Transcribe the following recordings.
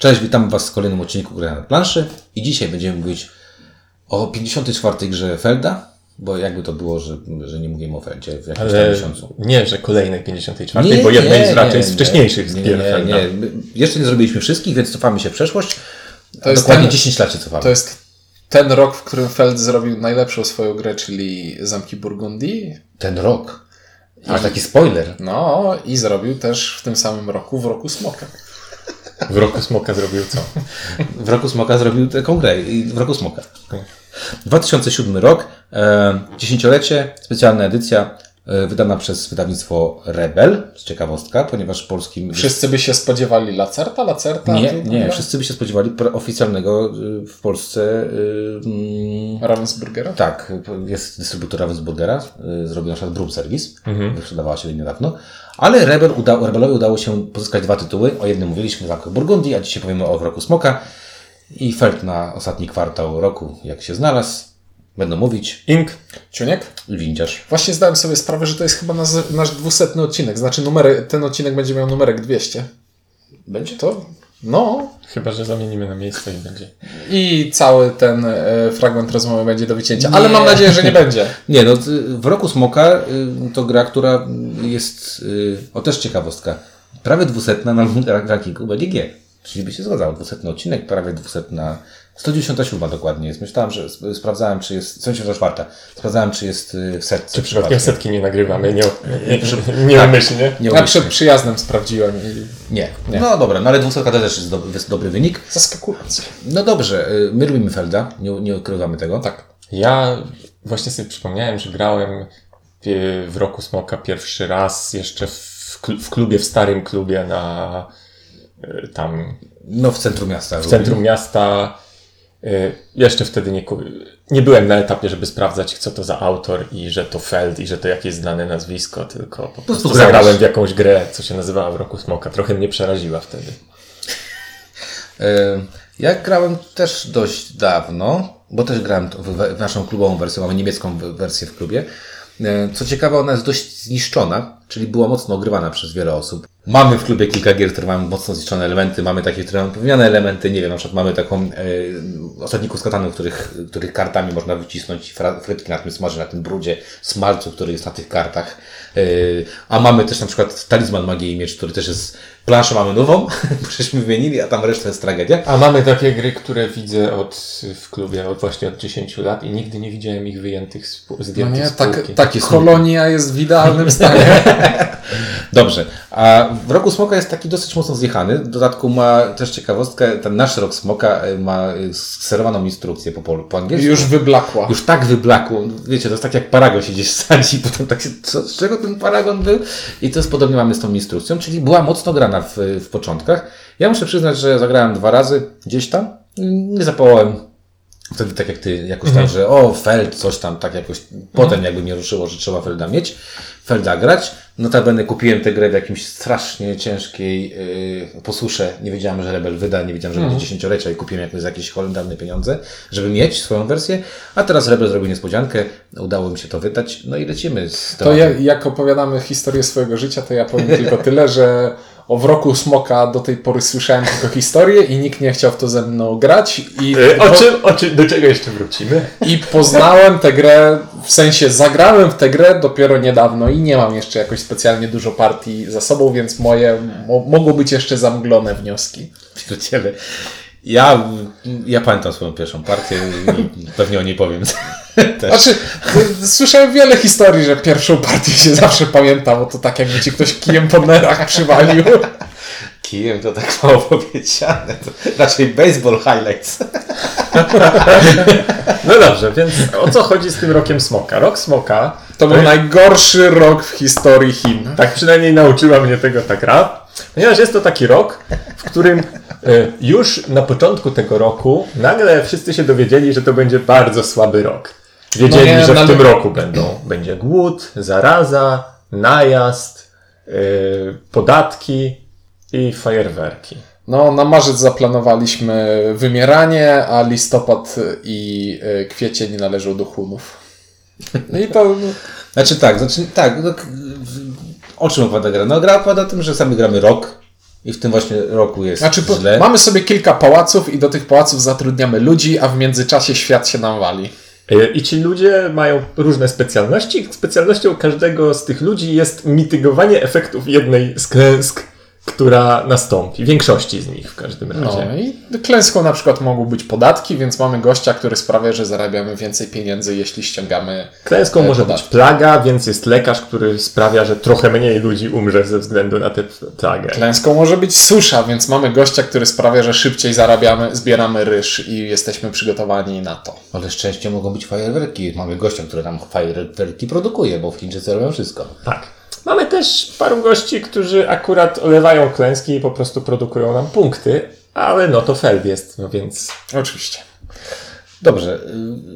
Cześć, witam Was w kolejnym odcinku Gry na planszy i dzisiaj będziemy mówić o 54. grze Felda, bo jakby to było, że, że nie mówimy o Feldzie w jakimś tam Ale miesiącu. nie, że kolejnej 54, bo jedna jest raczej z wcześniejszych nie, gier nie, Felda. nie, Jeszcze nie zrobiliśmy wszystkich, więc cofamy się w przeszłość. To jest Dokładnie ten- 10 lat się cofamy. To jest ten rok, w którym Feld zrobił najlepszą swoją grę, czyli Zamki Burgundii. Ten rok. A taki spoiler. No i zrobił też w tym samym roku, w roku Smoka. W roku Smoka zrobił co? W roku Smoka zrobił taką grę. W roku Smoka. 2007 rok, e, dziesięciolecie, specjalna edycja e, wydana przez wydawnictwo Rebel, z ciekawostka, ponieważ polskim... Wszyscy by się spodziewali Lacerta, Lacerta. Nie, nie, tu- wszyscy by się spodziewali oficjalnego y, w Polsce. mm, Ravensburgera? Tak, jest dystrybutor Ravensburgera, zrobił na przykład Broom Service, wyprzedawała się niedawno. Ale Rebel uda, Rebelowi udało się pozyskać dwa tytuły. O jednym mówiliśmy, Zamkach Burgundii, a dzisiaj powiemy o w roku Smoka. I Feld na ostatni kwartał roku, jak się znalazł. Będą mówić Ink. Ciuniek? windziarz. Właśnie zdałem sobie sprawę, że to jest chyba nasz, nasz dwusetny odcinek. Znaczy numery, ten odcinek będzie miał numerek 200. Będzie? To? No. Chyba, że zamienimy na miejsce i będzie. I cały ten e, fragment rozmowy będzie do wycięcia. Ale mam nadzieję, że nie będzie. Nie, no w roku Smoka y, to gra, która jest, y, o też ciekawostka, prawie dwusetna na ra- rankingu BGG. Czyli by się zgadzało, dwusetny odcinek, prawie dwusetna, 197 dokładnie jest. Myślałem, że sp- sprawdzałem, czy jest, 194, sprawdzałem, czy jest y, w setce. Czy przypadkiem setki nie nagrywamy? Nie, nie, przy- nie tak. umyślnie? Nie, Ja umyślnie. przed przyjazdem sprawdziłem i nie. No dobra, no ale dwusetka to też jest dobry, jest dobry wynik. zaskakujące. No dobrze, y, my lubimy Felda, nie, nie ukrywamy tego. Tak. Ja właśnie sobie przypomniałem, że grałem w, roku Smoka pierwszy raz jeszcze w klubie, w starym klubie na y, tam No w centrum miasta. w centrum miasta. Y, Jeszcze wtedy nie, nie byłem na etapie, żeby sprawdzać, co to za autor i że to Feld i że to jakieś znane nazwisko, tylko po prostu grałeś. zagrałem w jakąś grę, co się nazywała w roku Smoka. Trochę mnie przeraziła wtedy. Ja grałem też dość dawno, bo też grałem w, naszą klubową wersję, mamy niemiecką wersję w klubie. E, Co ciekawe, ona jest dość zniszczona, czyli była mocno ogrywana przez wiele osób. Mamy w klubie kilka gier, które mają mocno zniszczone elementy, mamy takie, które mają powieniane elementy, nie wiem, na przykład mamy taką e, osadników z katanu, których, których kartami można wycisnąć frytki na tym smaży, na tym brudzie smalcu, który jest na tych kartach. E, a mamy też na przykład talizman magii i miecz, który też jest, planszę mamy nową, bo żeśmy wymienili, a tam reszta jest tragedia. A mamy takie gry, które widzę od, w klubie od właśnie od 10 lat i nigdy nie widziałem ich wyjętych z, No zdjętych nie, z tak, tak kolonia jest w idealnym stanie. Dobrze. A w roku Smoka jest taki dosyć mocno zjechany. W dodatku ma też ciekawostkę, ten nasz rok Smoka y, ma y, skserowaną instrukcję po, po angielsku. Już wyblakła. Już tak wyblakło. Wiecie, to jest tak jak paragon się gdzieś sadzi, potem tak się, co, z czego ten paragon był? I to jest podobnie mamy z tą instrukcją, czyli była mocno grana w, w początkach. Ja muszę przyznać, że zagrałem dwa razy gdzieś tam. Nie zapałałem wtedy tak jak ty jakoś tam, że o, Feld, coś tam, tak jakoś, potem jakby mnie ruszyło, że trzeba Felda mieć, Felda grać. Notabene kupiłem tę grę w jakimś strasznie ciężkiej yy, posusze. Nie wiedziałem, że Rebel wyda, nie wiedziałem, że będzie dziesięciolecia i kupiłem jakby za jakieś holendarne pieniądze, żeby mieć swoją wersję. A teraz Rebel zrobił niespodziankę, udało mi się to wydać, no i lecimy z To tematem. ja, jak opowiadamy historię swojego życia, to ja powiem tylko tyle, że o wroku Smoka do tej pory słyszałem tylko historię i nikt nie chciał w to ze mną grać i, Y, O czym, o czym, do czego jeszcze wrócimy? i poznałem tę grę, w sensie zagrałem w tę grę dopiero niedawno i nie mam jeszcze jakoś specjalnie dużo partii za sobą, więc moje mo, mogą być jeszcze zamglone wnioski. Pierdziele. Ja, ja pamiętam swoją pierwszą partię i pewnie o niej powiem też. Znaczy, słyszałem wiele historii, że pierwszą partię się zawsze pamięta, bo to tak jakby ci ktoś kijem po nerach przywalił. Kijem to tak mało powiedziane. To raczej baseball highlights. No dobrze, więc o co chodzi z tym rokiem Smoka? Rok Smoka To był najgorszy rok w historii Chin. Tak przynajmniej nauczyła mnie tego ta gra. Ponieważ jest to taki rok, w którym e, już na początku tego roku nagle wszyscy się dowiedzieli, że to będzie bardzo słaby rok. Wiedzieli, No nie, że no w tym ale- roku będą, będzie głód, zaraza, najazd, e, podatki i fajerwerki. No, na marzec zaplanowaliśmy wymieranie, a listopad i y, kwiecień należą do Hunów. No I to Znaczy tak, znaczy tak. No, o czym opowiada gra? No gra opowiada o tym, że sami gramy rok I w tym właśnie roku jest Znaczy, źle. mamy sobie kilka pałaców i do tych pałaców zatrudniamy ludzi, a w międzyczasie świat się nam wali. E, I ci ludzie mają różne specjalności. Specjalnością każdego z tych ludzi jest mitygowanie efektów jednej z klęsk, która nastąpi. Większości z nich w każdym razie. No i klęską na przykład mogą być podatki, więc mamy gościa, który sprawia, że zarabiamy więcej pieniędzy, jeśli ściągamy. Klęską e, może podatki. być plaga, więc jest lekarz, który sprawia, że trochę mniej ludzi umrze ze względu na tę plagę. Klęską może być susza, więc mamy gościa, który sprawia, że szybciej zarabiamy, zbieramy ryż i jesteśmy przygotowani na to. Ale szczęście mogą być fajerwerki. Mamy gościa, który nam fajerwerki produkuje, bo w Chińczycy robią wszystko. Tak. Mamy też paru gości, którzy akurat olewają klęski i po prostu produkują nam punkty, ale no to Feld jest, no więc Oczywiście. Dobrze,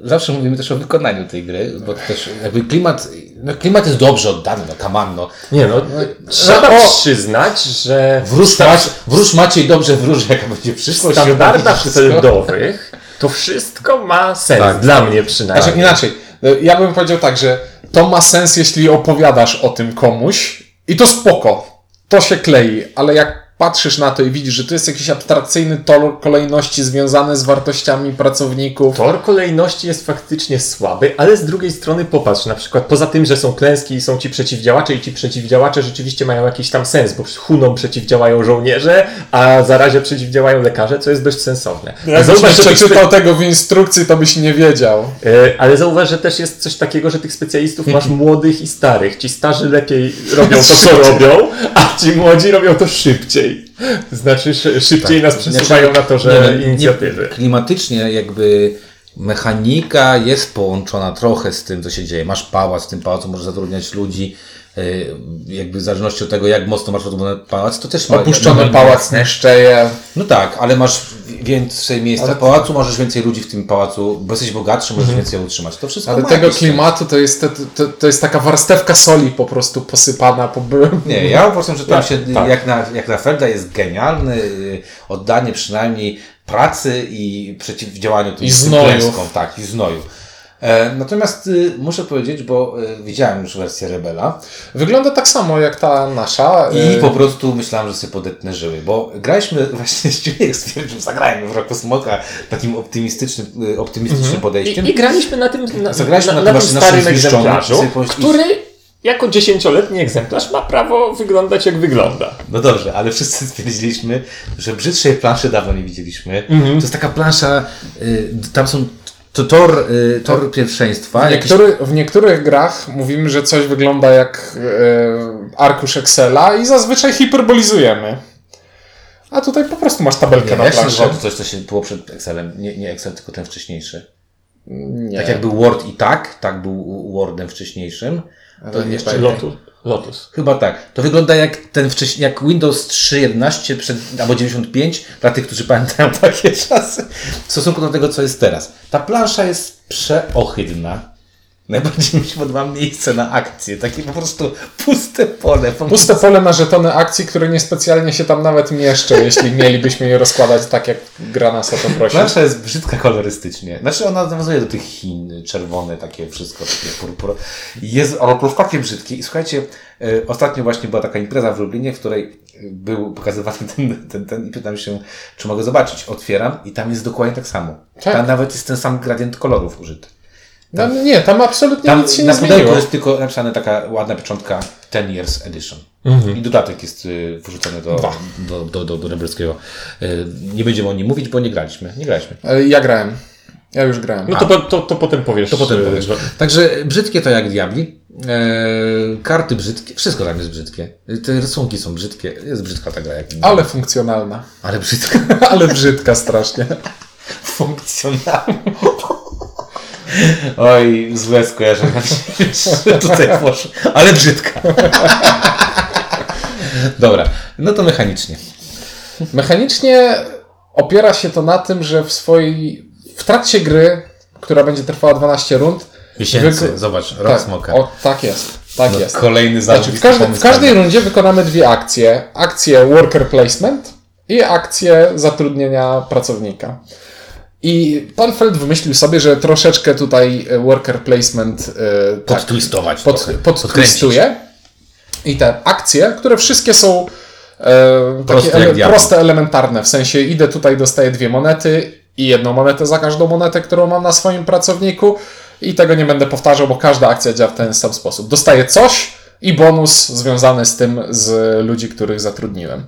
y, zawsze mówimy też o wykonaniu tej gry, bo też jakby klimat, no klimat jest dobrze oddany, no come on, no. nie no, trzeba o- przyznać, że Wróż, Mac- wróż Maciej dobrze wróży, jaka będzie w przyszłość. standardach wszystko. To wszystko ma sens, Tak. dla mnie przynajmniej. Znaczy inaczej, ja bym powiedział tak, że to ma sens, jeśli opowiadasz o tym komuś i to spoko, to się klei, ale jak patrzysz na to i widzisz, że to jest jakiś abstrakcyjny tor kolejności związany z wartościami pracowników, Tor kolejności jest faktycznie słaby, ale z drugiej strony popatrz, na przykład poza tym, że są klęski i są ci przeciwdziałacze i ci przeciwdziałacze rzeczywiście mają jakiś tam sens, bo hunom przeciwdziałają żołnierze, a zarazie przeciwdziałają lekarze, co jest dość sensowne. Jakbyś nie przeczytał tego w instrukcji, to byś nie wiedział. E, Ale zauważ, że też jest coś takiego, że tych specjalistów masz młodych i starych. Ci starzy lepiej robią to, co robią, a ci młodzi robią to szybciej. Znaczy szy- szybciej nas przesuwają na torze Znaczy, Nie, nie, inicjatywy. Klimatycznie jakby mechanika jest połączona trochę z tym, co się dzieje. Masz pałac, w tym pałacu możesz zatrudniać ludzi, jakby w zależności od tego, jak mocno masz rozbudowany pałac, to też ma... Opuszczony ma- pałac niszczeje. No tak, ale masz więcej miejsca w pałacu, możesz więcej ludzi w tym pałacu, bo jesteś bogatszy, możesz więcej utrzymać. To wszystko Mhm. Ale tego klimatu to jest, to, to, jest taka warstewka soli po prostu posypana po. Nie, ja uważam, że tam Tak, się, tak. jak, na, jak na Felda jest genialny, y, oddanie przynajmniej pracy i przeciwdziałaniu tym I znoju. Tak, i znoju. E, natomiast y, muszę powiedzieć, bo y, widziałem już wersję Rebela Wygląda tak samo jak ta nasza. i e, po prostu myślałem, że sobie podetnę żyły, bo graliśmy właśnie z Ciuniek stwierdził, zagrajmy w Roku Smoka takim optymistycznym, y, optymistycznym podejściem. I, I graliśmy na tym, na, Zagraliśmy na, na na, tym starym egzemplarzu, który jako dziesięcioletni egzemplarz ma prawo wyglądać jak wygląda. No dobrze, ale wszyscy stwierdziliśmy, że brzydszej planszy dawno nie widzieliśmy. Mhm. To jest taka plansza, y, tam są to tor, y, tor pierwszeństwa. W, jakiś- niektóry, w niektórych grach mówimy, że coś wygląda jak e, arkusz Excela i zazwyczaj hiperbolizujemy. A tutaj po prostu masz tabelkę Nie, na planszy. to coś, co się było przed Excelem. Nie, nie Excel, tylko ten wcześniejszy. Nie, Tak jak był Word i tak, tak był Wordem wcześniejszym. to jeszcze- pamiętam. Lotus. Chyba tak. To wygląda jak ten wcześniej, jak Windows 3.11 przed, albo 95, dla tych, którzy pamiętają takie czasy, w stosunku do tego, co jest teraz. Ta plansza jest przeohydna. Najbardziej mi się podoba miejsce na akcję. Takie po prostu puste pole. Puste pole na żetony akcji, które niespecjalnie się tam nawet mieszczą, jeśli mielibyśmy je rozkładać tak, jak gra nas o to prosi. Plansza jest brzydka kolorystycznie. Znaczy ona nawiązuje do tych Chin, czerwone, takie wszystko, takie purpur. Jest, jest takie brzydkie. I słuchajcie, e, ostatnio właśnie była taka impreza w Lublinie, w której był pokazywany ten, ten, ten i pytam się, czy mogę zobaczyć. Otwieram i tam jest dokładnie tak samo. Tak. Tam nawet jest ten sam gradient kolorów użyty. No, nie, tam absolutnie Tam nic się na nie pudełku zmieniło. jest tylko napisana taka ładna pieczątka 10 Years Edition. I dodatek jest y, wrzucony do, Dwa. do, do, do, do Rebelskiego. Y, nie będziemy o nim mówić, bo nie graliśmy. Nie graliśmy. Ja grałem. Ja już grałem. No to, po- to, to potem powiesz. To potem powiesz. że- Także brzydkie to jak diabli. Eee, karty brzydkie. Wszystko tam jest brzydkie. Te rysunki są brzydkie. Jest brzydka ta gra jak. Ale funkcjonalna. Ale brzydka. Ale brzydka strasznie. Funkcjonalna. Oj, złe skojarzenia. Tutaj poszło. Ale brzydka. Dobra, no to mechanicznie. Mechanicznie opiera się to na tym, że w swojej. w trakcie gry, która będzie trwała 12 rund. Miesięcy, wyko- zobacz, rok tak, smoka. O, tak jest. Tak no, jest. Kolejny Znaczy, w, każdy, w każdej rundzie wykonamy dwie akcje. Akcję worker placement i akcję zatrudnienia pracownika. I pan Feld wymyślił sobie, że troszeczkę tutaj e, worker placement tak, Podtwistować pod, trochę. podtwistuje. I te akcje, które wszystkie są e, Proste takie ele- proste, elementarne. W sensie idę tutaj, dostaję dwie monety i jedną monetę za każdą monetę, którą mam na swoim pracowniku i tego nie będę powtarzał, bo każda akcja działa w ten sam sposób. Dostaję coś i bonus związany z tym z ludzi, których zatrudniłem.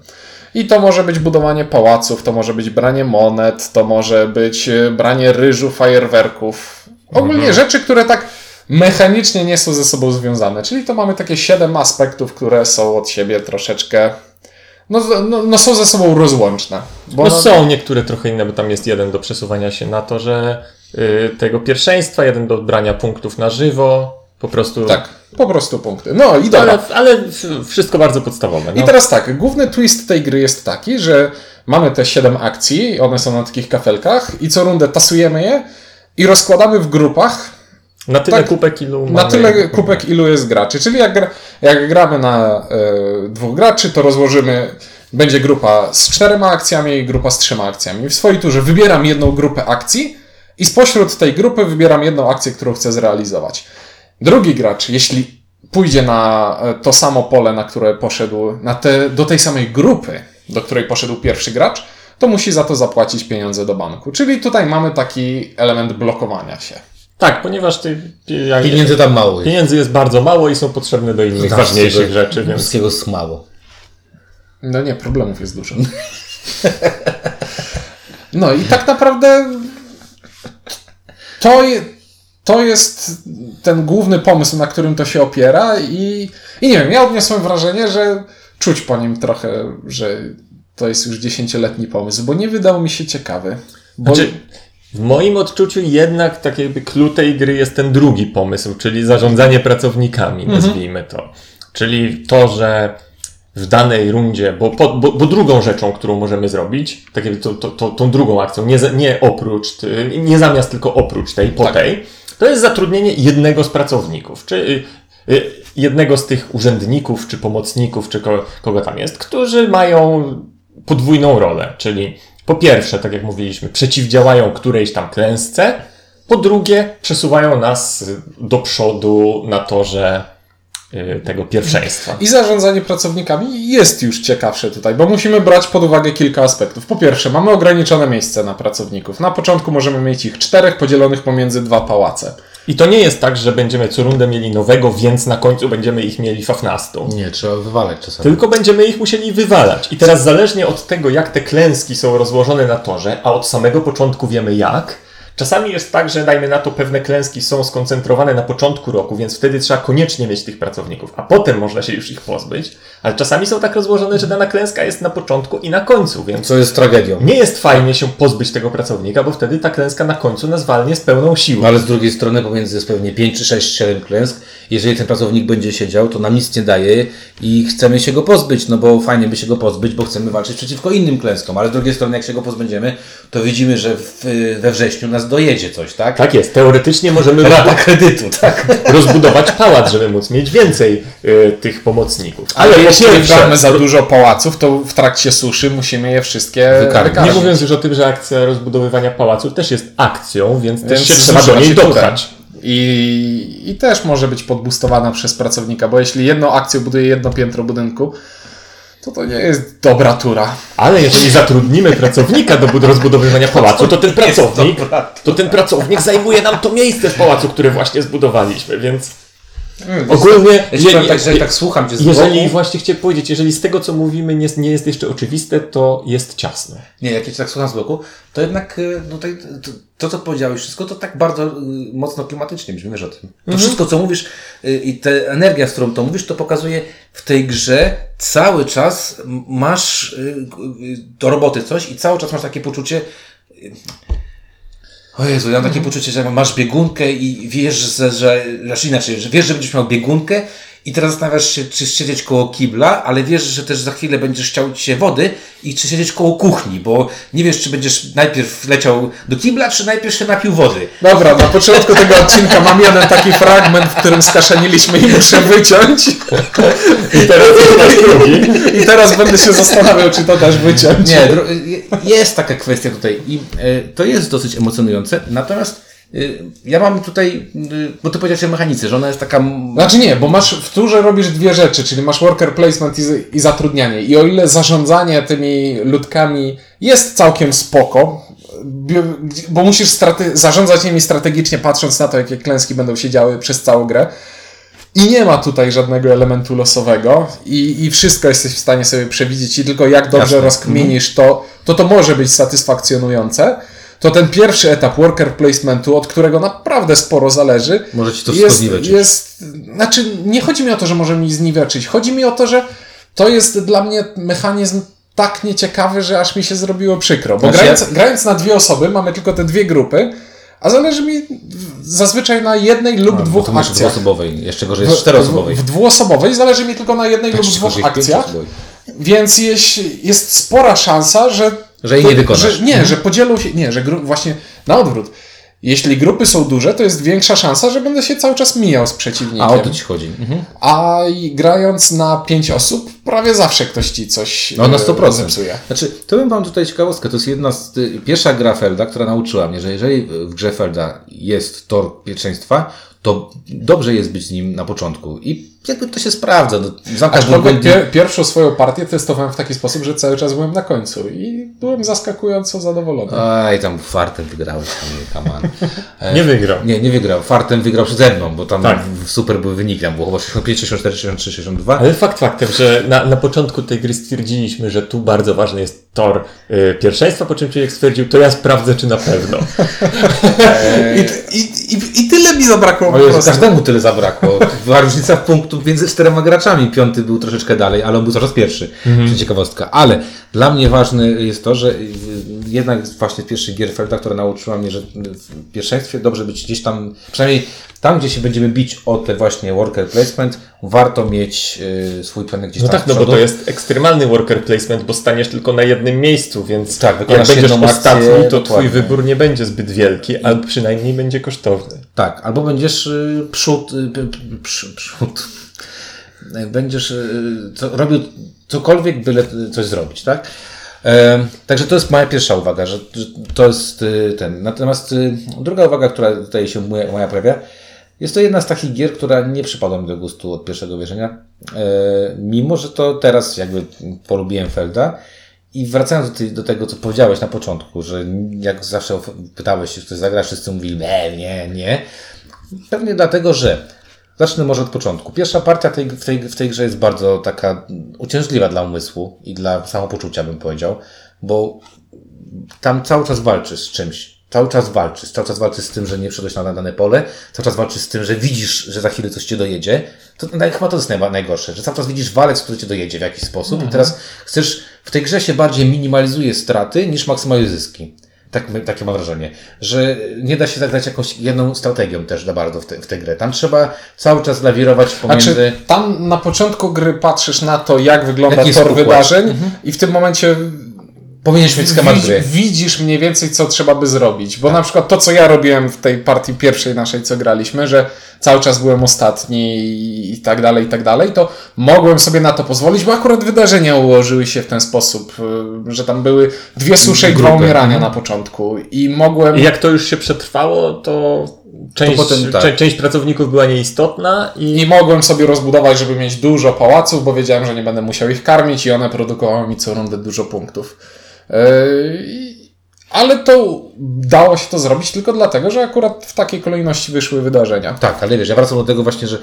I to może być budowanie pałaców, to może być branie monet, to może być e, branie ryżu, fajerwerków. Ogólnie rzeczy, które tak mechanicznie nie są ze sobą związane. Czyli to mamy takie siedem aspektów, które są od siebie troszeczkę. No, no, no są ze sobą rozłączne. Bo No no, są niektóre trochę inne, bo tam jest jeden do przesuwania się na to, że y, tego pierwszeństwa, jeden do brania punktów na żywo, po prostu. Tak, po prostu punkty. No i dobra. Ale, ale wszystko bardzo podstawowe. No. I teraz tak, główny twist tej gry jest taki, że mamy te 7 akcji, one są na takich kafelkach i co rundę tasujemy je i rozkładamy w grupach na tyle tak, kupek, ilu na tyle kupek, ilu jest graczy. Czyli jak, gra, jak gramy na e, dwóch graczy, to rozłożymy, będzie grupa z czterema akcjami i grupa z trzema akcjami. W swojej turze wybieram jedną grupę akcji i spośród tej grupy wybieram jedną akcję, którą chcę zrealizować. Drugi gracz, jeśli pójdzie na e, to samo pole, na które poszedł, na te, do tej samej grupy, do której poszedł pierwszy gracz, to musi za to zapłacić pieniądze do banku. Czyli tutaj mamy taki element blokowania się. Tak, ponieważ ty, jak, Pieniędzy tam mało jest. pieniędzy jest bardzo mało i są potrzebne do innych Znasz ważniejszych rzeczy, więc. Wszystkiego smało. No nie, problemów jest dużo. No i tak naprawdę to, to jest ten główny pomysł, na którym to się opiera i, i nie wiem, ja odniosłem wrażenie, że czuć po nim trochę, że to jest już dziesięcioletni pomysł, bo nie wydał mi się ciekawy. Bo Znaczy, w moim odczuciu jednak tak jakby clue tej gry jest ten drugi pomysł, czyli zarządzanie pracownikami, Mhm. nazwijmy to. Czyli to, że w danej rundzie, bo, bo, bo drugą rzeczą, którą możemy zrobić, tak jakby to, to, to, tą drugą akcją, nie, nie oprócz, ty- nie zamiast tylko oprócz tej, po Tak. tej, to jest zatrudnienie jednego z pracowników, czy y, y, jednego z tych urzędników, czy pomocników, czy ko, kogo tam jest, którzy mają podwójną rolę, czyli po pierwsze, tak jak mówiliśmy, przeciwdziałają którejś tam klęsce, po drugie, przesuwają nas do przodu na torze y, tego pierwszeństwa. I zarządzanie pracownikami jest już ciekawsze tutaj, bo musimy brać pod uwagę kilka aspektów. Po pierwsze, mamy ograniczone miejsce na pracowników. Na początku możemy mieć ich czterech podzielonych pomiędzy dwa pałace. I to nie jest tak, że będziemy co rundę mieli nowego, więc na końcu będziemy ich mieli fafnastu. Nie, trzeba wywalać czasami. Tylko będziemy ich musieli wywalać. I teraz zależnie od tego, jak te klęski są rozłożone na torze, a od samego początku wiemy jak, czasami jest tak, że dajmy na to pewne klęski są skoncentrowane na początku roku, więc wtedy trzeba koniecznie mieć tych pracowników, a potem można się już ich pozbyć. Ale czasami są tak rozłożone, że dana klęska jest na początku i na końcu, więc Co jest tragedią. nie jest fajnie się pozbyć tego pracownika, bo wtedy ta klęska na końcu nas walnie z pełną siłą. No ale z drugiej strony pomiędzy jest pewnie 5 czy 6, 7 klęsk. Jeżeli ten pracownik będzie siedział, to nam nic nie daje i chcemy się go pozbyć, no bo fajnie by się go pozbyć, bo chcemy walczyć przeciwko innym klęskom. Ale z drugiej strony, jak się go pozbędziemy, to widzimy, że w, we wrześniu nas dojedzie coś, tak? Tak jest, teoretycznie możemy Rata kredytu, tak? rozbudować pałac, żeby móc mieć więcej y, tych pomocników. Ale po jeśli pierwsze- mamy za dużo pałaców, to w trakcie suszy musimy je wszystkie Wykarmić. Nie mówiąc już o tym, że akcja rozbudowywania pałacu też jest akcją, więc, też Więc się trzeba do niej dopchać. I, I też może być podbustowana przez pracownika, bo jeśli jedną akcją buduje jedno piętro budynku, to to nie jest dobra tura. Ale jeżeli zatrudnimy pracownika do bud- rozbudowywania pałacu, to ten pracownik, to ten pracownik zajmuje nam to miejsce w pałacu, które właśnie zbudowaliśmy, więc ogólnie, Ja ci powiem tak, że tak słucham cię z jeżeli boku, właśnie chciałem powiedzieć, jeżeli z tego co mówimy nie, nie jest jeszcze oczywiste, to jest ciasno. Nie, jak ja cię tak słucham z boku, to jednak y, no to, to, to, co powiedziałeś wszystko, to tak bardzo y, mocno klimatycznie brzmi, wiesz o tym. To wszystko, co mówisz y, i ta energia, z którą to mówisz, to pokazuje w tej grze cały czas masz y, do roboty coś i cały czas masz takie poczucie o Jezu, ja mam takie poczucie, że masz biegunkę i wiesz, że, że znaczy inaczej, że wiesz, że będziesz miał biegunkę i teraz zastanawiasz się, czy siedzieć koło kibla, ale wiesz, że też za chwilę będziesz chciał ci się wody i czy siedzieć koło kuchni, bo nie wiesz, czy będziesz najpierw leciał do kibla, czy najpierw się napił wody. Dobra, na początku tego odcinka mam jeden taki fragment, w którym skaszaniliśmy i muszę wyciąć. I teraz drugi. I teraz będę się zastanawiał, czy to też wyciąć. Nie, jest taka kwestia tutaj i e, to jest dosyć emocjonujące, natomiast ja mam tutaj, y, bo ty powiedziałeś o mechanice, że ona jest taka... Znaczy nie, bo masz w turze robisz dwie rzeczy, czyli masz worker placement i, i zatrudnianie. I o ile zarządzanie tymi ludkami jest całkiem spoko, bo musisz strate- zarządzać nimi strategicznie, patrząc na to, jakie klęski będą się działy przez całą grę. I nie ma tutaj żadnego elementu losowego i, i wszystko jesteś w stanie sobie przewidzieć i tylko jak dobrze Jasne. rozkminisz to, to to może być satysfakcjonujące. To ten pierwszy etap worker placementu, od którego naprawdę sporo zależy, Może ci to jest, zniweczyć. jest, znaczy nie chodzi mi o to, że może mi zniweczyć. Chodzi mi o to, że to jest dla mnie mechanizm tak nieciekawy, że aż mi się zrobiło przykro. Bo Znaczy grając, ja- grając na dwie osoby, mamy tylko te dwie grupy, a zależy mi zazwyczaj na jednej lub bo dwóch akcjach. dwuosobowej, jeszcze gorzej jest czteroosobowej. W, w dwuosobowej zależy mi tylko na jednej lub Jeszcze dwóch w akcjach, więc jest, jest spora szansa, że. Że jej nie wykonasz. Że, nie, że podzielą się. Nie, że właśnie na odwrót. Jeśli grupy są duże, to jest większa szansa, że będę się cały czas mijał z przeciwnikiem. A o to ci chodzi. Mhm. A grając na pięć osób, prawie zawsze ktoś ci coś No na e, 100%. zepsuje. Znaczy, to bym wam tutaj ciekawostkę. To jest jedna z y, pierwsza gra Felda, która nauczyła mnie, że jeżeli w grze Felda jest tor pierwszeństwa, to dobrze jest być z nim na początku. I jakby to się sprawdza. No, zamkasz Aczkolwiek pier, pierwszą swoją partię testowałem w taki sposób, że cały czas byłem na końcu i byłem zaskakująco zadowolony. Aj, tam fartem wygrałeś, tam, on. Nie wygrał. Nie, nie wygrał. Fartem wygrał przede mną, bo tam Tak. super był wynik. Tam było chyba 65, 64, 63, 62. Ale fakt faktem, że na, na początku tej gry stwierdziliśmy, że tu bardzo ważny jest tor y, pierwszeństwa, po czym człowiek stwierdził, to ja sprawdzę, czy na pewno. I, i, i, I tyle mi zabrakło Jezu, każdemu tyle zabrakło. Była różnica w punktów między czterema graczami. Piąty był troszeczkę dalej, ale on był coraz pierwszy. Mhm. Ciekawostka. Ale dla mnie ważne jest to, że jednak właśnie z pierwszych gier Felda, która nauczyła mnie, że w pierwszeństwie dobrze być gdzieś tam, przynajmniej tam, gdzie się będziemy bić o te właśnie worker placement, warto mieć y, swój planek gdzieś No tam tak, z no bo to jest ekstremalny worker placement, bo staniesz tylko na jednym miejscu, więc Tak, jak będziesz ostatni, to twój dokładnie. wybór nie będzie zbyt wielki, ale przynajmniej będzie kosztowny. Tak, albo będziesz y, przód, y, p- p- przy- przód. Będziesz y, co, robił cokolwiek, byle coś zrobić, tak? Także to jest moja pierwsza uwaga, że, to jest y, ten. Natomiast y, druga uwaga, która tutaj się moja, pojawia, jest to jedna z takich gier, która nie przypadła mi do gustu od pierwszego wierzenia. E, mimo, że to teraz jakby polubiłem Felda. I wracając do, tego, co powiedziałeś na początku, że jak zawsze pytałeś się, czy ktoś zagra, wszyscy mówili, nie, nie, nie. Pewnie dlatego, że zacznę może od początku. Pierwsza partia tej, w, tej, w tej grze jest bardzo taka uciążliwa dla umysłu i dla samopoczucia, bym powiedział, bo tam cały czas walczysz z czymś. Cały czas walczysz. Cały czas walczysz z tym, że nie wszedłeś na dane pole. Cały czas walczysz z tym, że widzisz, że za chwilę coś cię dojedzie. To chyba to jest najgorsze, że cały czas widzisz walec, który cię dojedzie w jakiś sposób i teraz chcesz, w tej grze się bardziej minimalizuje straty niż maksymalizuje zyski. Tak, takie mam wrażenie, że nie da się zagrać jakąś jedną strategią też za bardzo w, te, w tę grę. Tam trzeba cały czas lawirować pomiędzy... Znaczy, tam na początku gry patrzysz na to, jak wygląda Jaki tor układ. wydarzeń i w tym momencie Powinieneś mieć schemat gry. widzisz mniej więcej, co trzeba by zrobić. Bo na przykład to, co ja robiłem w tej partii pierwszej naszej, co graliśmy, że cały czas byłem ostatni i- tak dalej, i tak dalej, to mogłem sobie na to pozwolić, bo akurat wydarzenia ułożyły się w ten sposób, y, że tam były dwie susze i dwa Grupy. umierania na początku i mogłem... I jak to już się przetrwało, to część, potem tak. część pracowników była nieistotna i I mogłem sobie rozbudować, żeby mieć dużo pałaców, bo wiedziałem, że nie będę musiał ich karmić i one produkowały mi co rundę dużo punktów. I- Ale to dało się to zrobić tylko dlatego, że akurat w takiej kolejności wyszły wydarzenia. Tak, ale wiesz, ja wracam do tego właśnie, że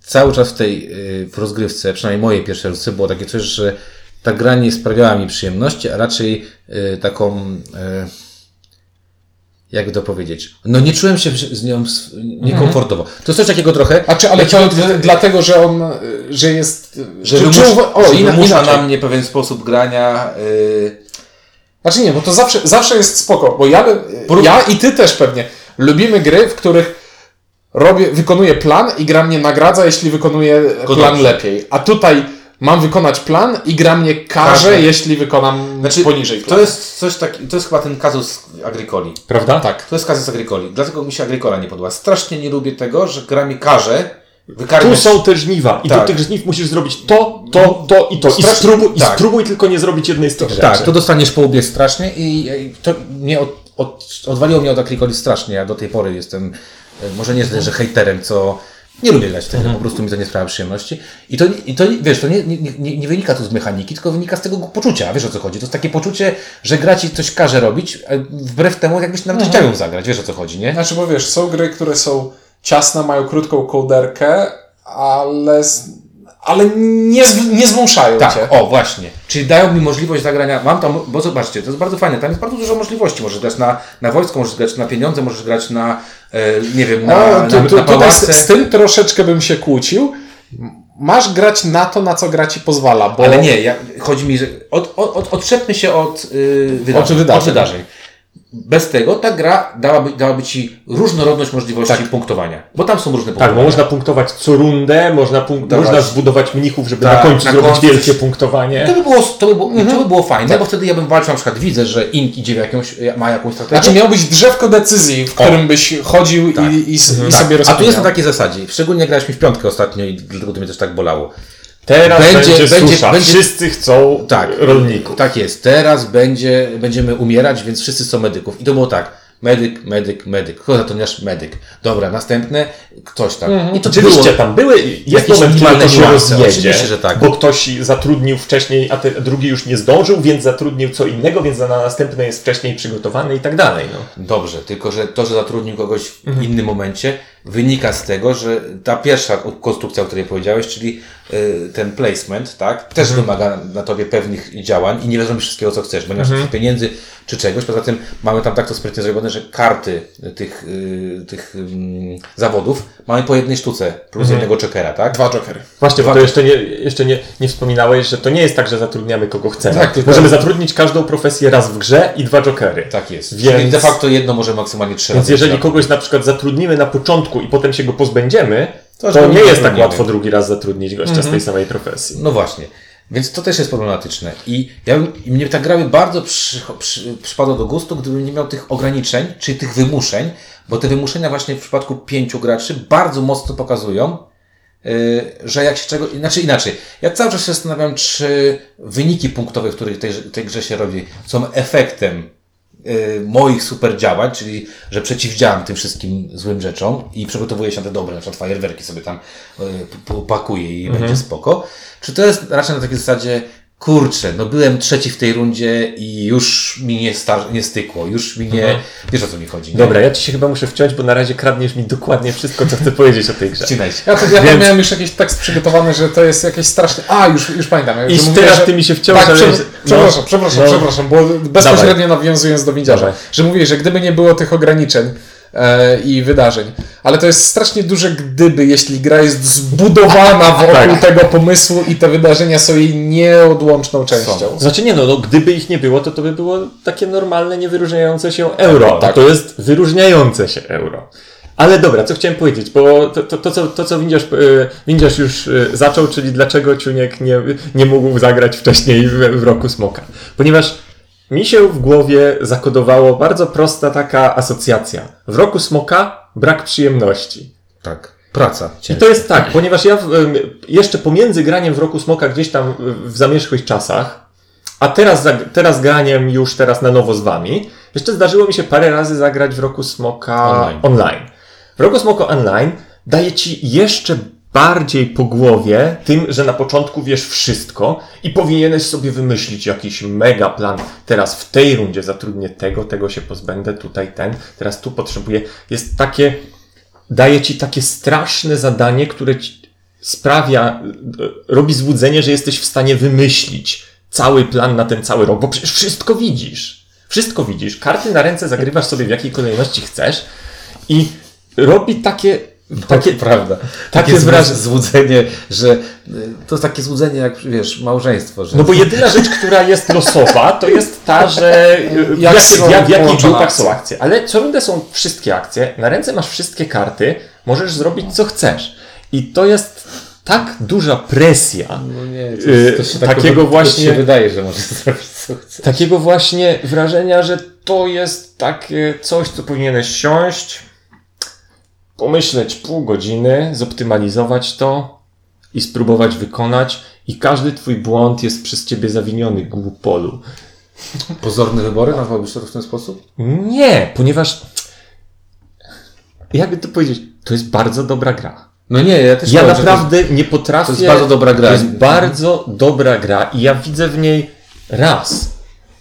cały czas w tej y, w rozgrywce, przynajmniej mojej pierwszej rozgrywce było takie coś, że ta gra nie sprawiała mi przyjemności, a raczej y, taką y, jakby to powiedzieć, no nie czułem się z nią niekomfortowo. To jest coś takiego trochę, A czy, ale to d- dlatego, że on, y, że jest... że czy- wymusza, o, że wymusza na mnie pewien sposób grania. y, Znaczy nie, bo to zawsze, zawsze jest spoko, bo ja, ja i ty też pewnie lubimy gry, w których robię, wykonuję plan i gra mnie nagradza, jeśli wykonuję Tylko plan dobrze. lepiej. A tutaj mam wykonać plan i gra mnie karze, Karze. jeśli wykonam Znaczy, poniżej to planu. jest coś takiego, to jest chyba ten kazus Agricoli. prawda? Tak. To jest kazus Agricoli. Dlatego mi się Agricola nie podoba. Strasznie nie lubię tego, że gra mi tu są te żniwa i Tak. do tych żniw musisz zrobić to, to, to i to. I Strasznie- spróbuj, i tak. spróbuj tylko nie zrobić jednej z tych rzeczy. Tak, to dostaniesz po łbie strasznie i i to mnie od, od, odwaliło mnie od Agricoli strasznie. Ja do tej pory jestem, e, może nie tyle, że hejterem, co nie lubię grać w grę, po prostu mi to nie sprawia przyjemności. I to, i to wiesz, to nie, nie, nie, nie wynika tu z mechaniki, tylko wynika z tego poczucia, wiesz o co chodzi. To jest takie poczucie, że gra ci coś każe robić, a wbrew temu jakbyś nawet chciał ją zagrać, wiesz o co chodzi, nie? Znaczy, bo wiesz, są gry, które są ciasne, mają krótką kołderkę, ale, ale nie, z- nie zmąszają Tak, cię. o właśnie. Czyli dają mi możliwość zagrania. Mam tam, bo zobaczcie, to jest bardzo fajne. Tam jest bardzo dużo możliwości. Możesz grać na, na wojsko, możesz grać na pieniądze, możesz grać na, e, nie wiem, na, No, na, tu, tu, na tutaj z, z tym troszeczkę bym się kłócił. Masz grać na to, na co gra ci pozwala, bo... Ale nie, ja, chodzi mi, że od, od, od, odszczepmy się od, yy, wydarzeń, Od wydarzeń. od wydarzeń. Bez tego ta gra dałaby, dałaby ci różnorodność możliwości punktowania. Bo tam są różne Tak, bo punktowania. można punktować co rundę, można, punk- Dawać- można zbudować mnichów, żeby Tak, na końcu na zrobić końcu wielkie punktowanie. To by było, to by było, to by było fajne, bo wtedy ja bym walczył, na przykład widzę, że Ink idzie w jakąś, ma jakąś strategię. Znaczy miałbyś drzewko decyzji, w którym byś chodził Tak. i, i, s- i Tak, sobie a tu jest na takiej zasadzie. Szczególnie graliśmy w piątkę ostatnio i dlatego to mnie też tak bolało. Teraz Będzie- będzie, susza. będzie- Wszyscy chcą Tak, rolników. Tak jest. Teraz będzie, będziemy umierać, więc wszyscy są medyków. I to było tak. Medyk, medyk, medyk. Kogo zatrudniasz? Medyk. Dobra, następne ktoś tam. I to Oczywiście było, tam były, jest jakieś moment, kiedy to się rozjedzie, że tak. bo ktoś zatrudnił wcześniej, a ten drugi już nie zdążył, więc zatrudnił co innego, więc na następne jest wcześniej przygotowany i tak dalej. No. Dobrze, tylko że to, że zatrudnił kogoś w innym momencie, wynika z tego, że ta pierwsza konstrukcja, o której powiedziałeś, czyli y, ten placement, tak, też wymaga na tobie pewnych działań i nie wiadomo wszystkiego, co chcesz, bo nie masz mhm. pieniędzy czy czegoś. Poza tym mamy tam tak to sprytnie zrobione, że karty tych, y, tych zawodów mamy po jednej sztuce plus jednego czekera, tak? Dwa jokery. Właśnie, bo to jeszcze, nie, jeszcze nie, nie wspominałeś, że to nie jest tak, że zatrudniamy kogo chcemy. Tak, tylko- Możemy zatrudnić każdą profesję raz w grze i dwa jokery. Tak jest. Więc- Czyli de facto jedno może maksymalnie trzy Więc razy. jeżeli Tak. kogoś na przykład zatrudnimy na początku i potem się go pozbędziemy, To to, nie jest tak łatwo drugi raz zatrudnić gościa z tej samej profesji. No właśnie. Więc to też jest problematyczne. I ja bym, mnie ta gra by bardzo przy, przy, przypadła do gustu, gdybym nie miał tych ograniczeń, czyli tych wymuszeń, bo te wymuszenia właśnie w przypadku pięciu graczy bardzo mocno pokazują, yy, że jak się czego, znaczy inaczej. Ja cały czas się zastanawiam, czy wyniki punktowe, w których tej, tej grze się robi, są efektem moich super działań, czyli że przeciwdziałam tym wszystkim złym rzeczom i przygotowuję się na te dobre, na przykład fajerwerki sobie tam p- pakuję i będzie spoko. Czy to jest raczej na takiej zasadzie, kurczę, no byłem trzeci w tej rundzie i już mi nie, star- nie stykło, już mi nie, wiesz o co mi chodzi, nie? Dobra, ja ci się chyba muszę wciąć, bo na razie kradniesz mi dokładnie wszystko, co chcę powiedzieć o tej grze. Wcinaj się. Ja, to, ja Więc- miałem już jakiś tekst przygotowany, że to jest jakieś straszne... A, już, już pamiętam. I że mówię, teraz że... ty mi się wciąż, Tak, ale... prze, no, przepraszam, przepraszam, no. przepraszam, bo bezpośrednio nawiązując do windziarza, Dawaj. że mówię, że gdyby nie było tych ograniczeń i wydarzeń, ale to jest strasznie duże gdyby, jeśli gra jest zbudowana wokół Tak. tego pomysłu i te wydarzenia są jej nieodłączną częścią. Znaczy nie no, no, gdyby ich nie było, to to by było takie normalne, niewyróżniające się euro. Tak. To jest wyróżniające się euro. Ale dobra, co chciałem powiedzieć, bo to, to, to, co, to co Windziarz, yy, Windziarz już yy, zaczął, czyli dlaczego Ciuniek nie, nie mógł zagrać wcześniej w, w Roku Smoka. Ponieważ mi się w głowie zakodowało bardzo prosta taka asocjacja. W Roku Smoka brak przyjemności. Tak. Praca. I to jest tak, ponieważ ja w, jeszcze pomiędzy graniem w roku smoka gdzieś tam w zamierzchłych czasach, a teraz, teraz graniem już teraz na nowo z wami, jeszcze zdarzyło mi się parę razy zagrać w roku smoka Online. online. W roku smoka online daje ci jeszcze bardziej po głowie tym, że na początku wiesz wszystko i powinieneś sobie wymyślić jakiś mega plan. Teraz w tej rundzie zatrudnię tego, tego się pozbędę, tutaj ten, teraz tu potrzebuję. Jest takie, daje ci takie straszne zadanie, które sprawia, e, robi złudzenie, że jesteś w stanie wymyślić cały plan na ten cały rok, bo przecież wszystko widzisz. Wszystko widzisz. Karty na ręce zagrywasz sobie w jakiej kolejności chcesz i robi takie, takie, Takie, prawda. takie Takie jest wrażenie. złudzenie, że y, to jest takie złudzenie jak, wiesz, małżeństwo, że No bo jedyna rzecz, która jest losowa, to jest ta, że w, Jak jak, są jak, w jakich grupach akcje. są akcje. Ale co rundę są wszystkie akcje, na ręce masz wszystkie karty, możesz zrobić co chcesz. I to jest tak duża presja, no nie, Yy, takiego to właśnie- się wydaje, że może zrobić co chce. takiego właśnie wrażenia, że to jest takie coś, co powinieneś siąść, pomyśleć pół godziny, zoptymalizować to i spróbować wykonać i każdy twój błąd jest przez ciebie zawiniony ku polu. Pozorne wybory, nazwałbyś to w ten sposób? Nie, ponieważ jakby to powiedzieć, to jest bardzo dobra gra. No nie, ja też Ja że naprawdę nie potrafię. to jest bardzo dobra gra. To jest bardzo dobra gra i ja widzę w niej raz.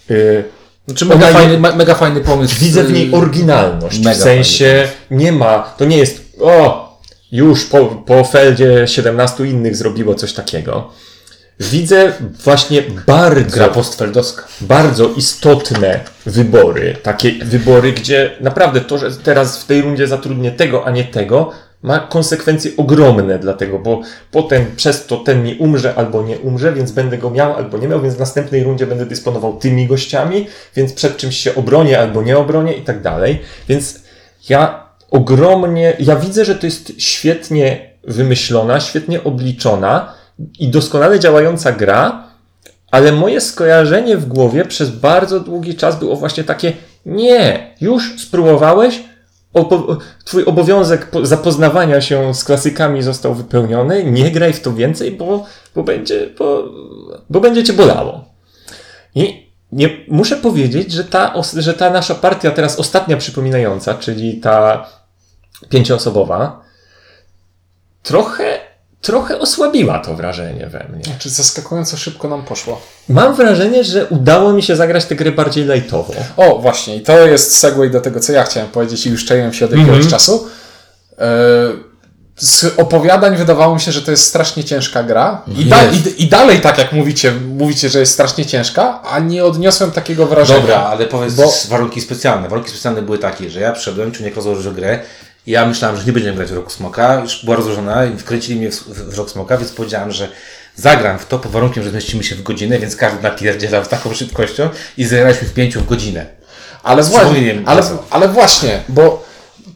Yy, znaczy mega, ona fajny, me- mega fajny pomysł. widzę w niej Yy, oryginalność. mega w sensie nie ma, to nie jest o, już po, po Feldzie 17 innych zrobiło coś takiego. Widzę właśnie bardzo Gra postfeldowska. bardzo istotne wybory. Takie wybory, gdzie naprawdę to, że teraz w tej rundzie zatrudnię tego, a nie tego, ma konsekwencje ogromne dlatego, bo potem przez to ten mi umrze albo nie umrze, więc będę go miał albo nie miał, więc w następnej rundzie będę dysponował tymi gościami, więc przed czymś się obronię albo nie obronię i tak dalej. Więc ja ogromnie, ja widzę, że to jest świetnie wymyślona, świetnie obliczona i doskonale działająca gra, ale moje skojarzenie w głowie przez bardzo długi czas było właśnie takie: Nie, już spróbowałeś? Twój obowiązek po- zapoznawania się z klasykami został wypełniony. Nie graj w to więcej, bo, bo, będzie, bo, bo będzie cię bolało. I nie, muszę powiedzieć, że ta, że ta nasza partia teraz ostatnia przypominająca, czyli ta pięcioosobowa, trochę, trochę osłabiła to wrażenie we mnie. Znaczy zaskakująco szybko nam poszło. Mam wrażenie, że udało mi się zagrać tę grę bardziej lightowo. O, właśnie, i to jest segue do tego, co ja chciałem powiedzieć i już czaiłem się od jakiegoś Mhm. czasu. E, Z opowiadań wydawało mi się, że to jest strasznie ciężka gra. I, da, i, I dalej, tak jak mówicie, mówicie, że jest strasznie ciężka, a nie odniosłem takiego wrażenia. Dobra, ale powiedz Bo- warunki specjalne. Warunki specjalne były takie, że ja przyszedłem, człowiek rozłożył grę ja myślałem, że nie będziemy grać w Roku Smoka, już była rozłożona i wkręcili mnie w, w, w Rok Smoka, więc powiedziałem, że zagram w to pod warunkiem, że zmieścimy się w godzinę, więc każdy napierdzielał z taką szybkością i zagraliśmy w pięciu w godzinę. Ale, właśnie, ale, ale właśnie, bo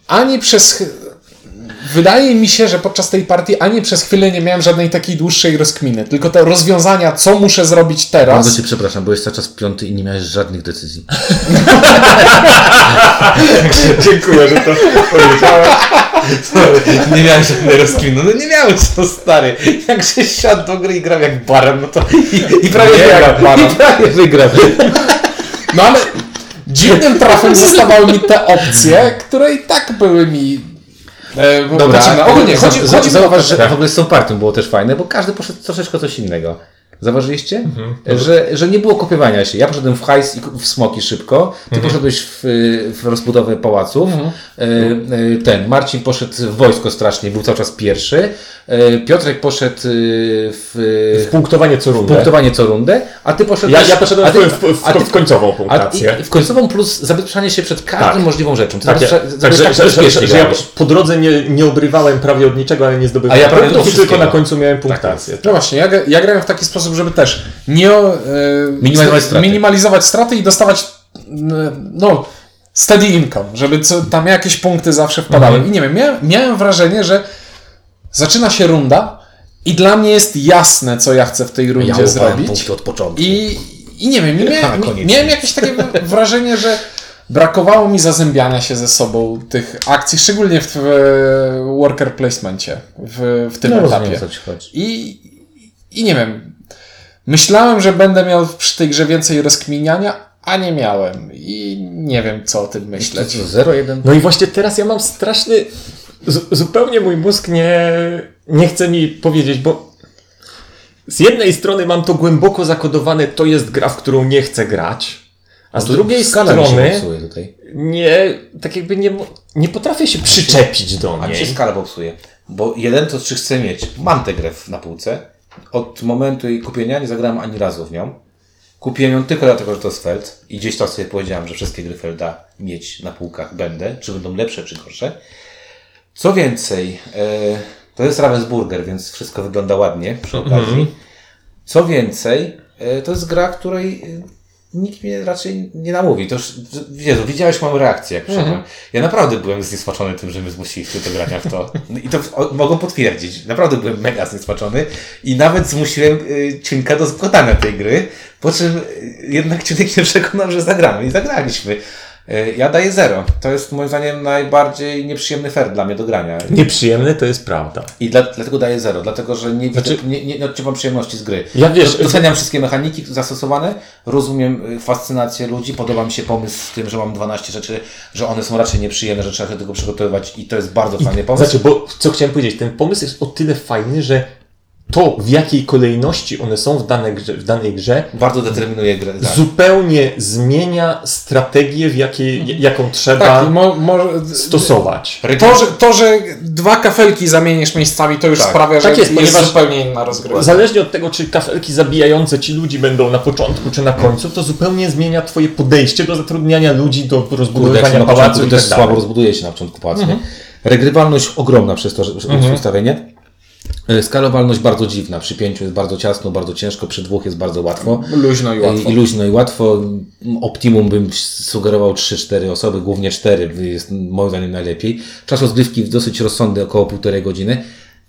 ani przez. Wydaje mi się, że podczas tej partii ani przez chwilę nie miałem żadnej takiej dłuższej rozkminy. Tylko te rozwiązania, co muszę zrobić teraz. Bardzo Cię przepraszam, byłeś cały czas piąty i nie miałeś żadnych decyzji. Dziękuję, że to powiedziałem. nie miałeś żadnej rozkminy. No nie miałeś to stary. Jak się siadł do gry i grał jak baran, no to i, i prawie Nie wygrał. jak baran. I prawie wygrał. No ale dziwnym trafem zostawały mi te opcje, które i tak były mi. E, Dobra, ogólnie za- chodzi, za- chodzi zauważ, że tak. w ogóle z tą partią było też fajne, bo każdy poszedł troszeczkę coś innego. Zauważyliście? Mhm. Że, że nie było kopiowania się. Ja poszedłem w hajs i w smoki szybko, ty Mhm. poszedłeś w, w rozbudowę pałaców, E, e, ten, Marcin poszedł w wojsko strasznie, był cały czas pierwszy, E, Piotrek poszedł e, w, Punktowanie co w rundę. punktowanie co rundę, a ty poszedłeś... Ja, ja poszedłem ty, w, w, w, ty, w końcową punktację. w końcową plus zabezpieczanie się przed każdą Tak. możliwą rzeczą. Ty Tak, zabezpiecza- tak, że, zabezpieczasz że, że, że ja po drodze nie, nie obrywałem prawie od niczego, ale nie zdobywałem A ja prawie tylko na końcu miałem punktację. No właśnie, ja, ja grałem w taki sposób, żeby też nie e, Minimalizować st- straty. minimalizować straty i dostawać no, steady income, żeby co, tam jakieś punkty zawsze wpadały. Mhm. I nie wiem, miałem, miałem wrażenie, że zaczyna się runda i dla mnie jest jasne, co ja chcę w tej rundzie Ja zrobić. punkty od początku. I, I nie wiem, miałem, miałem jakieś takie wrażenie, że brakowało mi zazębiania się ze sobą tych akcji, szczególnie w, worker placemencie, w, w tym no, etapie. rozumiem, o co ci chodzi. I, I nie wiem. Myślałem, że będę miał przy tej grze więcej rozkminiania, a nie miałem. I nie wiem, co o tym myśleć. 0-1. No i właśnie teraz ja mam straszny. Z, zupełnie mój mózg nie, nie chce mi powiedzieć, bo z jednej strony mam to głęboko zakodowane, to jest gra, w którą nie chcę grać, a z drugiej strony nie, tak jakby nie, nie potrafię się przyczepić do A mi się niej. skala popsuje. Bo jeden to czy chcę mieć. Mam tę grę w- na półce. Od momentu jej kupienia nie zagrałem ani razu w nią. Kupiłem ją tylko dlatego, że to jest Feld. I gdzieś tam sobie powiedziałem, że wszystkie gry Felda mieć na półkach będę. Czy będą lepsze, czy gorsze. Co więcej, e, to jest Ravensburger, więc wszystko wygląda ładnie przy okazji. Co więcej, e, to jest gra, której nikt mnie raczej nie namówi. To już, Jezu, widziałeś moją reakcję, jak przyszedłem. Ja naprawdę byłem zniesmaczony tym, że mnie zmusiliście do grania w to. I to o, mogą potwierdzić. Naprawdę byłem mega zniesmaczony i nawet zmusiłem y, Cienka do składania tej gry, po czym y, jednak Cienek się przekonał, że zagramy i zagraliśmy. E, Ja daję zero. To jest moim zdaniem najbardziej nieprzyjemny fair dla mnie do grania. Nieprzyjemne to jest prawda. I dla, dlatego daję zero, dlatego że nie, Znaczy- nie, nie, nie odczuwam przyjemności z gry. Ja wiesz- Do- Doceniam wszystkie mechaniki zastosowane, rozumiem y, fascynację ludzi, podoba mi się pomysł z tym, że mam 12 rzeczy, że one są raczej nieprzyjemne, że trzeba się do tego przygotowywać i to jest bardzo fajny pomysł. Znaczy, bo co chciałem powiedzieć, ten pomysł jest o tyle fajny, że to, w jakiej kolejności one są w, danej grze, w danej grze, Bardzo determinuje grę. Tak. zupełnie zmienia strategię, w jakiej, jaką trzeba Tak, mo, może, stosować. to, że, to, że dwa kafelki zamienisz miejscami, to już Tak, sprawia, że tak jest, jest, ponieważ- zupełnie inna rozgrywka. Zależnie od tego, czy kafelki zabijające ci ludzi będą na początku, czy na końcu, to zupełnie zmienia twoje podejście do zatrudniania ludzi, do rozbudowywania na pałacu i też tak słabo rozbuduje się na początku pałacu. nie? Regrywalność ogromna przez to, że przez ustawienie. E, Skalowalność bardzo dziwna. Przy pięciu jest bardzo ciasno, bardzo ciężko, przy dwóch jest bardzo łatwo. Luźno i łatwo. I luźno i łatwo. Optimum bym sugerował 3-4 osoby, głównie 4 jest moim zdaniem najlepiej. Czas rozgrywki dosyć rozsądny, około półtorej godziny.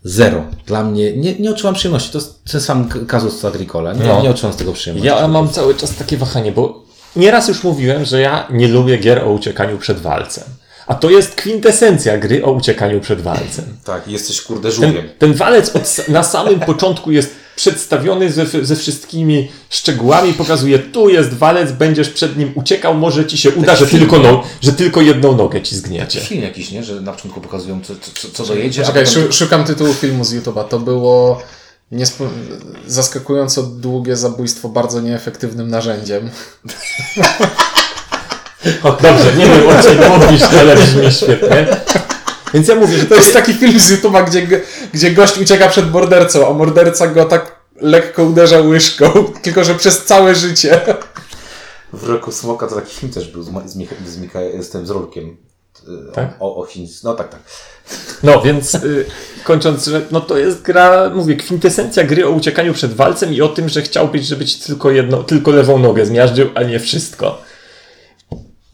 Zero. Dla mnie nie, nie odczuwam przyjemności. To jest ten sam kazus z Agricola. Nie, No. nie odczuwam z tego przyjemności. Ja mam cały czas takie wahanie, bo nieraz już mówiłem, że ja nie lubię gier o uciekaniu przed walcem. A to jest kwintesencja gry o uciekaniu przed walcem. Tak, jesteś kurde Ten, ten walec od, na samym początku jest przedstawiony ze, ze wszystkimi szczegółami, pokazuje, tu jest walec, będziesz przed nim uciekał, może ci się uda, że film. tylko, no, że tylko jedną nogę ci zgniecie. Film jakiś, nie? Że na początku pokazują, co, co, co dojedzie. Czekaj, potem- szu- szukam tytułu filmu z YouTube'a. To było niespo... zaskakująco długie zabójstwo bardzo nieefektywnym narzędziem. Dobrze, nie wiem, o czym mówisz, ale brzmi świetnie. Więc ja mówię, że To jest taki film z YouTube'a, gdzie, gdzie gość ucieka przed mordercą, a morderca go tak lekko uderza łyżką, tylko że przez całe życie. W roku Smoka to taki film też był z, z, Mich- z, Mika- z tym z Rurkiem. Y, Tak? O, o Chińs. No tak, tak. No, więc y, kończąc, że no to jest gra, mówię, kwintesencja gry o uciekaniu przed walcem i o tym, że chciałbyś, żeby ci tylko jedno, tylko lewą nogę zmiażdżył, a nie wszystko.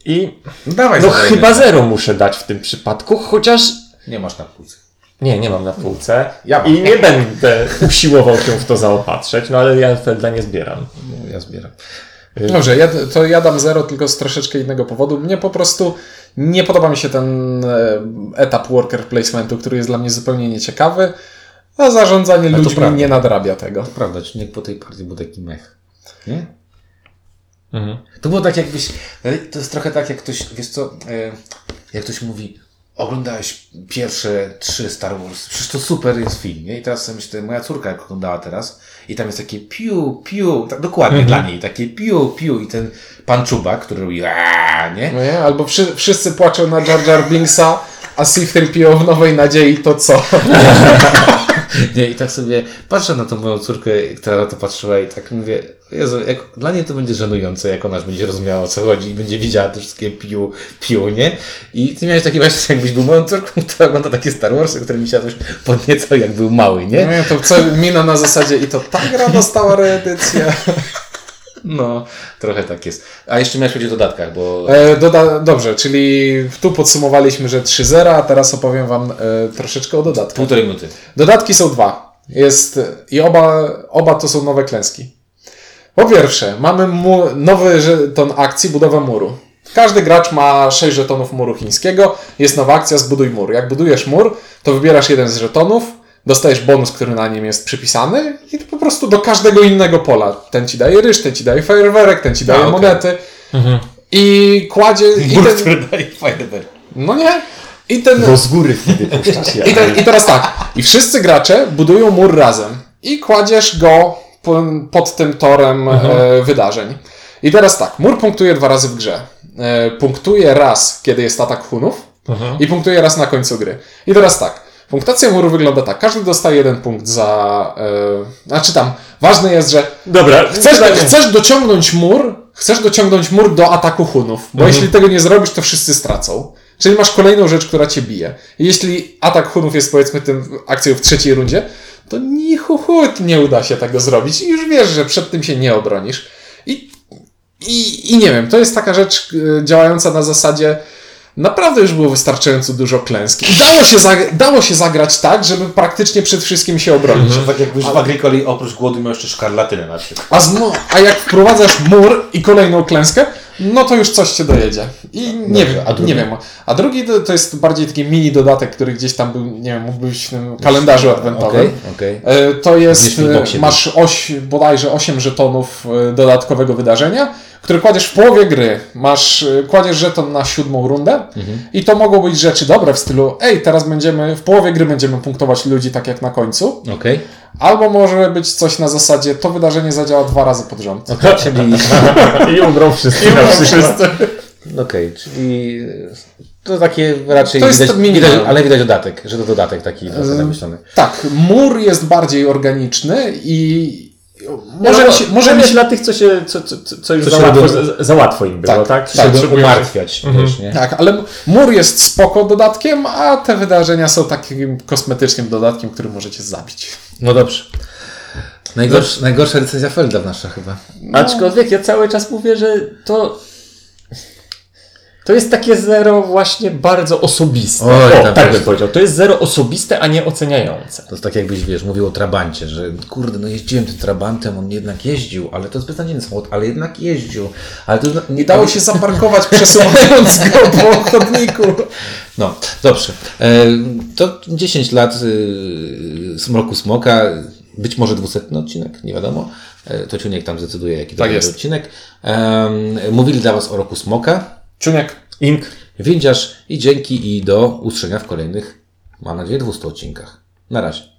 I No dawaj, no zadajmy. chyba zero muszę dać w tym przypadku, chociaż Nie masz na półce. nie, nie mam na półce Ja mam. i nie będę usiłował się w to zaopatrzeć, no ale ja Felda nie zbieram. Ja zbieram. Dobrze, ja, to ja dam zero, tylko z troszeczkę innego powodu. Mnie po prostu nie podoba mi się ten e, etap worker placementu, który jest dla mnie zupełnie nieciekawy, a zarządzanie to ludźmi prawda. nie nadrabia tego. Prawda, czy nie po tej partii był taki mech. Nie? Mhm. To było tak jakbyś, to jest trochę tak jak ktoś, wiesz co, e, jak ktoś mówi, oglądałeś pierwsze trzy Star Wars, przecież to super jest film, nie? I teraz sobie myślę, moja córka jak oglądała teraz i tam jest takie piu, piu, tak dokładnie dla niej, takie piu, piu i ten pan Czubak, który robi aaa, nie? No nie? Albo wszy, wszyscy płaczą na Jar Jar Binksa, a C-3PO w Nowej Nadziei to co? Nie, i tak sobie patrzę na tą moją córkę, która na to patrzyła i tak mówię, Jezu, jak, dla niej to będzie żenujące, jak ona będzie rozumiała o co chodzi i będzie widziała te wszystkie piu, piu, nie? I ty miałeś taki właśnie, jakbyś był moją córką, która ogląda takie Star Warsy, które mi się jakoś podniecał, jak był mały, nie? Nie, to co mina na zasadzie i to ta gra dostała reedycję. No, trochę tak jest. A jeszcze miałeś powiedzieć o dodatkach, bo... E, doda- dobrze, czyli tu podsumowaliśmy, że 3-0, a teraz opowiem Wam e, troszeczkę o dodatkach. Półtorej minuty. Dodatki są dwa. Jest, I oba, oba to są nowe klęski. Po pierwsze, mamy mu, nowy żeton akcji budowa muru. Każdy gracz ma 6 żetonów muru chińskiego. Jest nowa akcja zbuduj mur. Jak budujesz mur, to wybierasz jeden z żetonów, dostajesz bonus, który na nim jest przypisany i po prostu do każdego innego pola. Ten ci daje ryż, ten ci daje fajerwerek, ten ci daje okej. monety. I kładzie... I Mur, ten, który daje fajerwerk. no nie? I ten, Bo z góry wtedy puszczasz i, te, I teraz tak. I wszyscy gracze budują mur razem. I kładziesz go pod tym torem e, wydarzeń. I teraz tak. Mur punktuje dwa razy w grze. E, punktuje raz, kiedy jest atak Hunów. I punktuje raz na końcu gry. I teraz tak. Punktacja muru wygląda tak. Każdy dostaje jeden punkt za... E, znaczy tam, ważne jest, że Dobra, chcesz, chcesz dociągnąć mur, chcesz dociągnąć mur do ataku Hunów, bo jeśli tego nie zrobisz, to wszyscy stracą. Czyli masz kolejną rzecz, która cię bije. I jeśli atak Hunów jest powiedzmy tym akcją w trzeciej rundzie, to ni hu, hu nie uda się tego zrobić i już wiesz, że przed tym się nie obronisz. I, i, i nie wiem, to jest taka rzecz y, działająca na zasadzie naprawdę już było wystarczająco dużo klęski. I dało się, dało się zagrać tak, żeby praktycznie przed wszystkim się obronić. Tak jakbyś w Agricoli oprócz głodu miał jeszcze szkarlatynę na przykład. A, a jak wprowadzasz mur i kolejną klęskę, no to już coś cię dojedzie. I nie Dobrze, wiem, a drugi? nie wiem. A drugi to, to jest bardziej taki mini dodatek, który gdzieś tam był, nie wiem, mógł być w tym kalendarzu adwentowym. Okej, okej. E, To jest, e, masz oś, bodajże 8 żetonów e, dodatkowego wydarzenia, które kładziesz w połowie gry. Masz, kładziesz żeton na siódmą rundę Mhm. i to mogą być rzeczy dobre w stylu, ej, teraz będziemy, w połowie gry będziemy punktować ludzi tak jak na końcu. Okej. Albo może być coś na zasadzie, to wydarzenie zadziała dwa razy pod rząd. Okej, czyli... I umrą wszyscy na przykład. Okej, czyli to takie raczej To widać, widać, ale widać dodatek, że to dodatek taki namyślony. Tak, mur jest bardziej organiczny i może, się, może mi się, dla tych, co się, co, co, co już Co za, się łatwo, robią- za, za łatwo im było, Tak, tak? tak. Potrzebują- umartwiać też, nie? tak, ale mur jest spoko dodatkiem, a te wydarzenia są takim kosmetycznym dodatkiem, który możecie zabić. No dobrze. Najgorsz, najgorsza recenzja Felda nasza chyba. Aczkolwiek ja cały czas mówię, że to. To jest takie zero właśnie bardzo osobiste. Oj, o, tak tak bym powiedział. To jest zero osobiste, a nie oceniające. To jest tak jakbyś, wiesz, mówił o Trabancie, że kurde, no jeździłem tym Trabantem, on jednak jeździł, ale to jest beznadziejny samochód, ale jednak jeździł. Ale to Nie dało się zaparkować przesuwając go po chodniku. No, dobrze. E, to 10 lat y, Smroku Smoka, być może 200 odcinek, nie wiadomo. E, to Ciuniek tam zdecyduje, jaki to Tak będzie jest. odcinek. Em, mówili dla Was o Roku Smoka, Czuniek, Ink. Windziarz i dzięki i do usłyszenia w kolejnych, mam nadzieję, 200 odcinkach. Na razie.